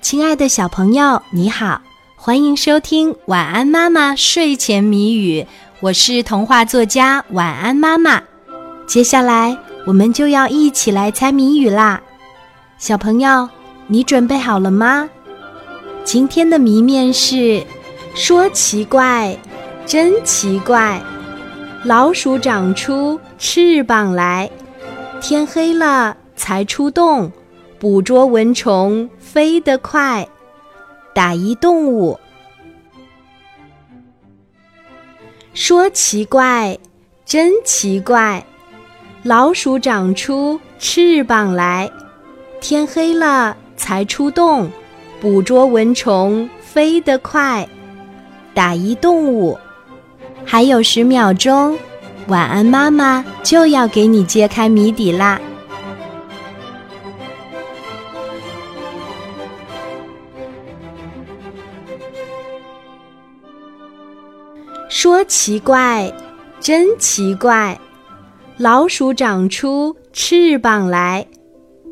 亲爱的小朋友，你好，欢迎收听《晚安妈妈睡前谜语》，我是童话作家晚安妈妈。接下来我们就要一起来猜谜语啦，小朋友，你准备好了吗？今天的谜面是：说奇怪，真奇怪，老鼠长出翅膀来，天黑了才出洞。捕捉蚊虫飞得快，打一动物。说奇怪，真奇怪，老鼠长出翅膀来，天黑了才出洞，捕捉蚊虫飞得快，打一动物。还有十秒钟，晚安妈妈就要给你揭开谜底啦。说奇怪，真奇怪，老鼠长出翅膀来，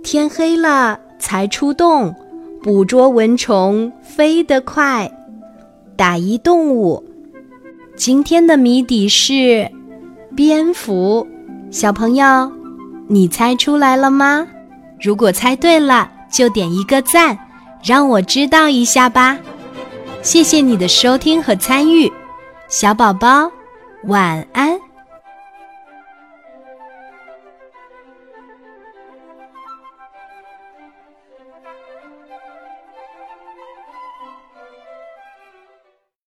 天黑了才出洞，捕捉蚊虫飞得快，打一动物。今天的谜底是蝙蝠，小朋友，你猜出来了吗？如果猜对了，就点一个赞，让我知道一下吧。谢谢你的收听和参与。小宝宝，晚安。